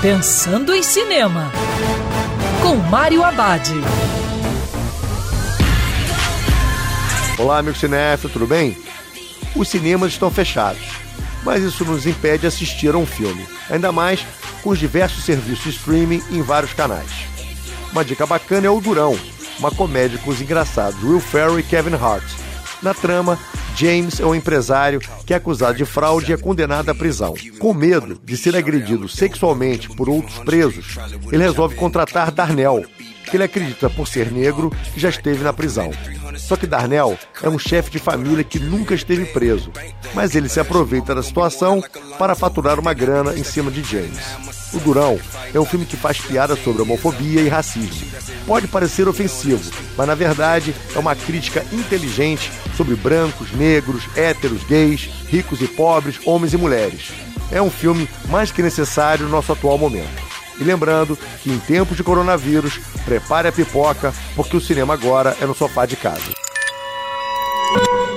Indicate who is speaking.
Speaker 1: Pensando em Cinema, com Mário Abad.
Speaker 2: Olá, amigo cinéfilo, tudo bem? Os cinemas estão fechados, mas isso nos impede de assistir a um filme, ainda mais com os diversos serviços de streaming em vários canais. Uma dica bacana é O Durão, uma comédia com os engraçados Will Ferrell e Kevin Hart. Na trama, James é um empresário que é acusado de fraude e é condenado à prisão. Com medo de ser agredido sexualmente por outros presos, ele resolve contratar Darnell, que ele acredita por ser negro que já esteve na prisão. Só que Darnell é um chefe de família que nunca esteve preso, mas ele se aproveita da situação para faturar uma grana em cima de James. O Durão é um filme que faz piada sobre homofobia e racismo. Pode parecer ofensivo, mas na verdade é uma crítica inteligente sobre brancos, negros, héteros, gays, ricos e pobres, homens e mulheres. É um filme mais que necessário no nosso atual momento. E lembrando que em tempos de coronavírus, prepare a pipoca, porque o cinema agora é no sofá de casa.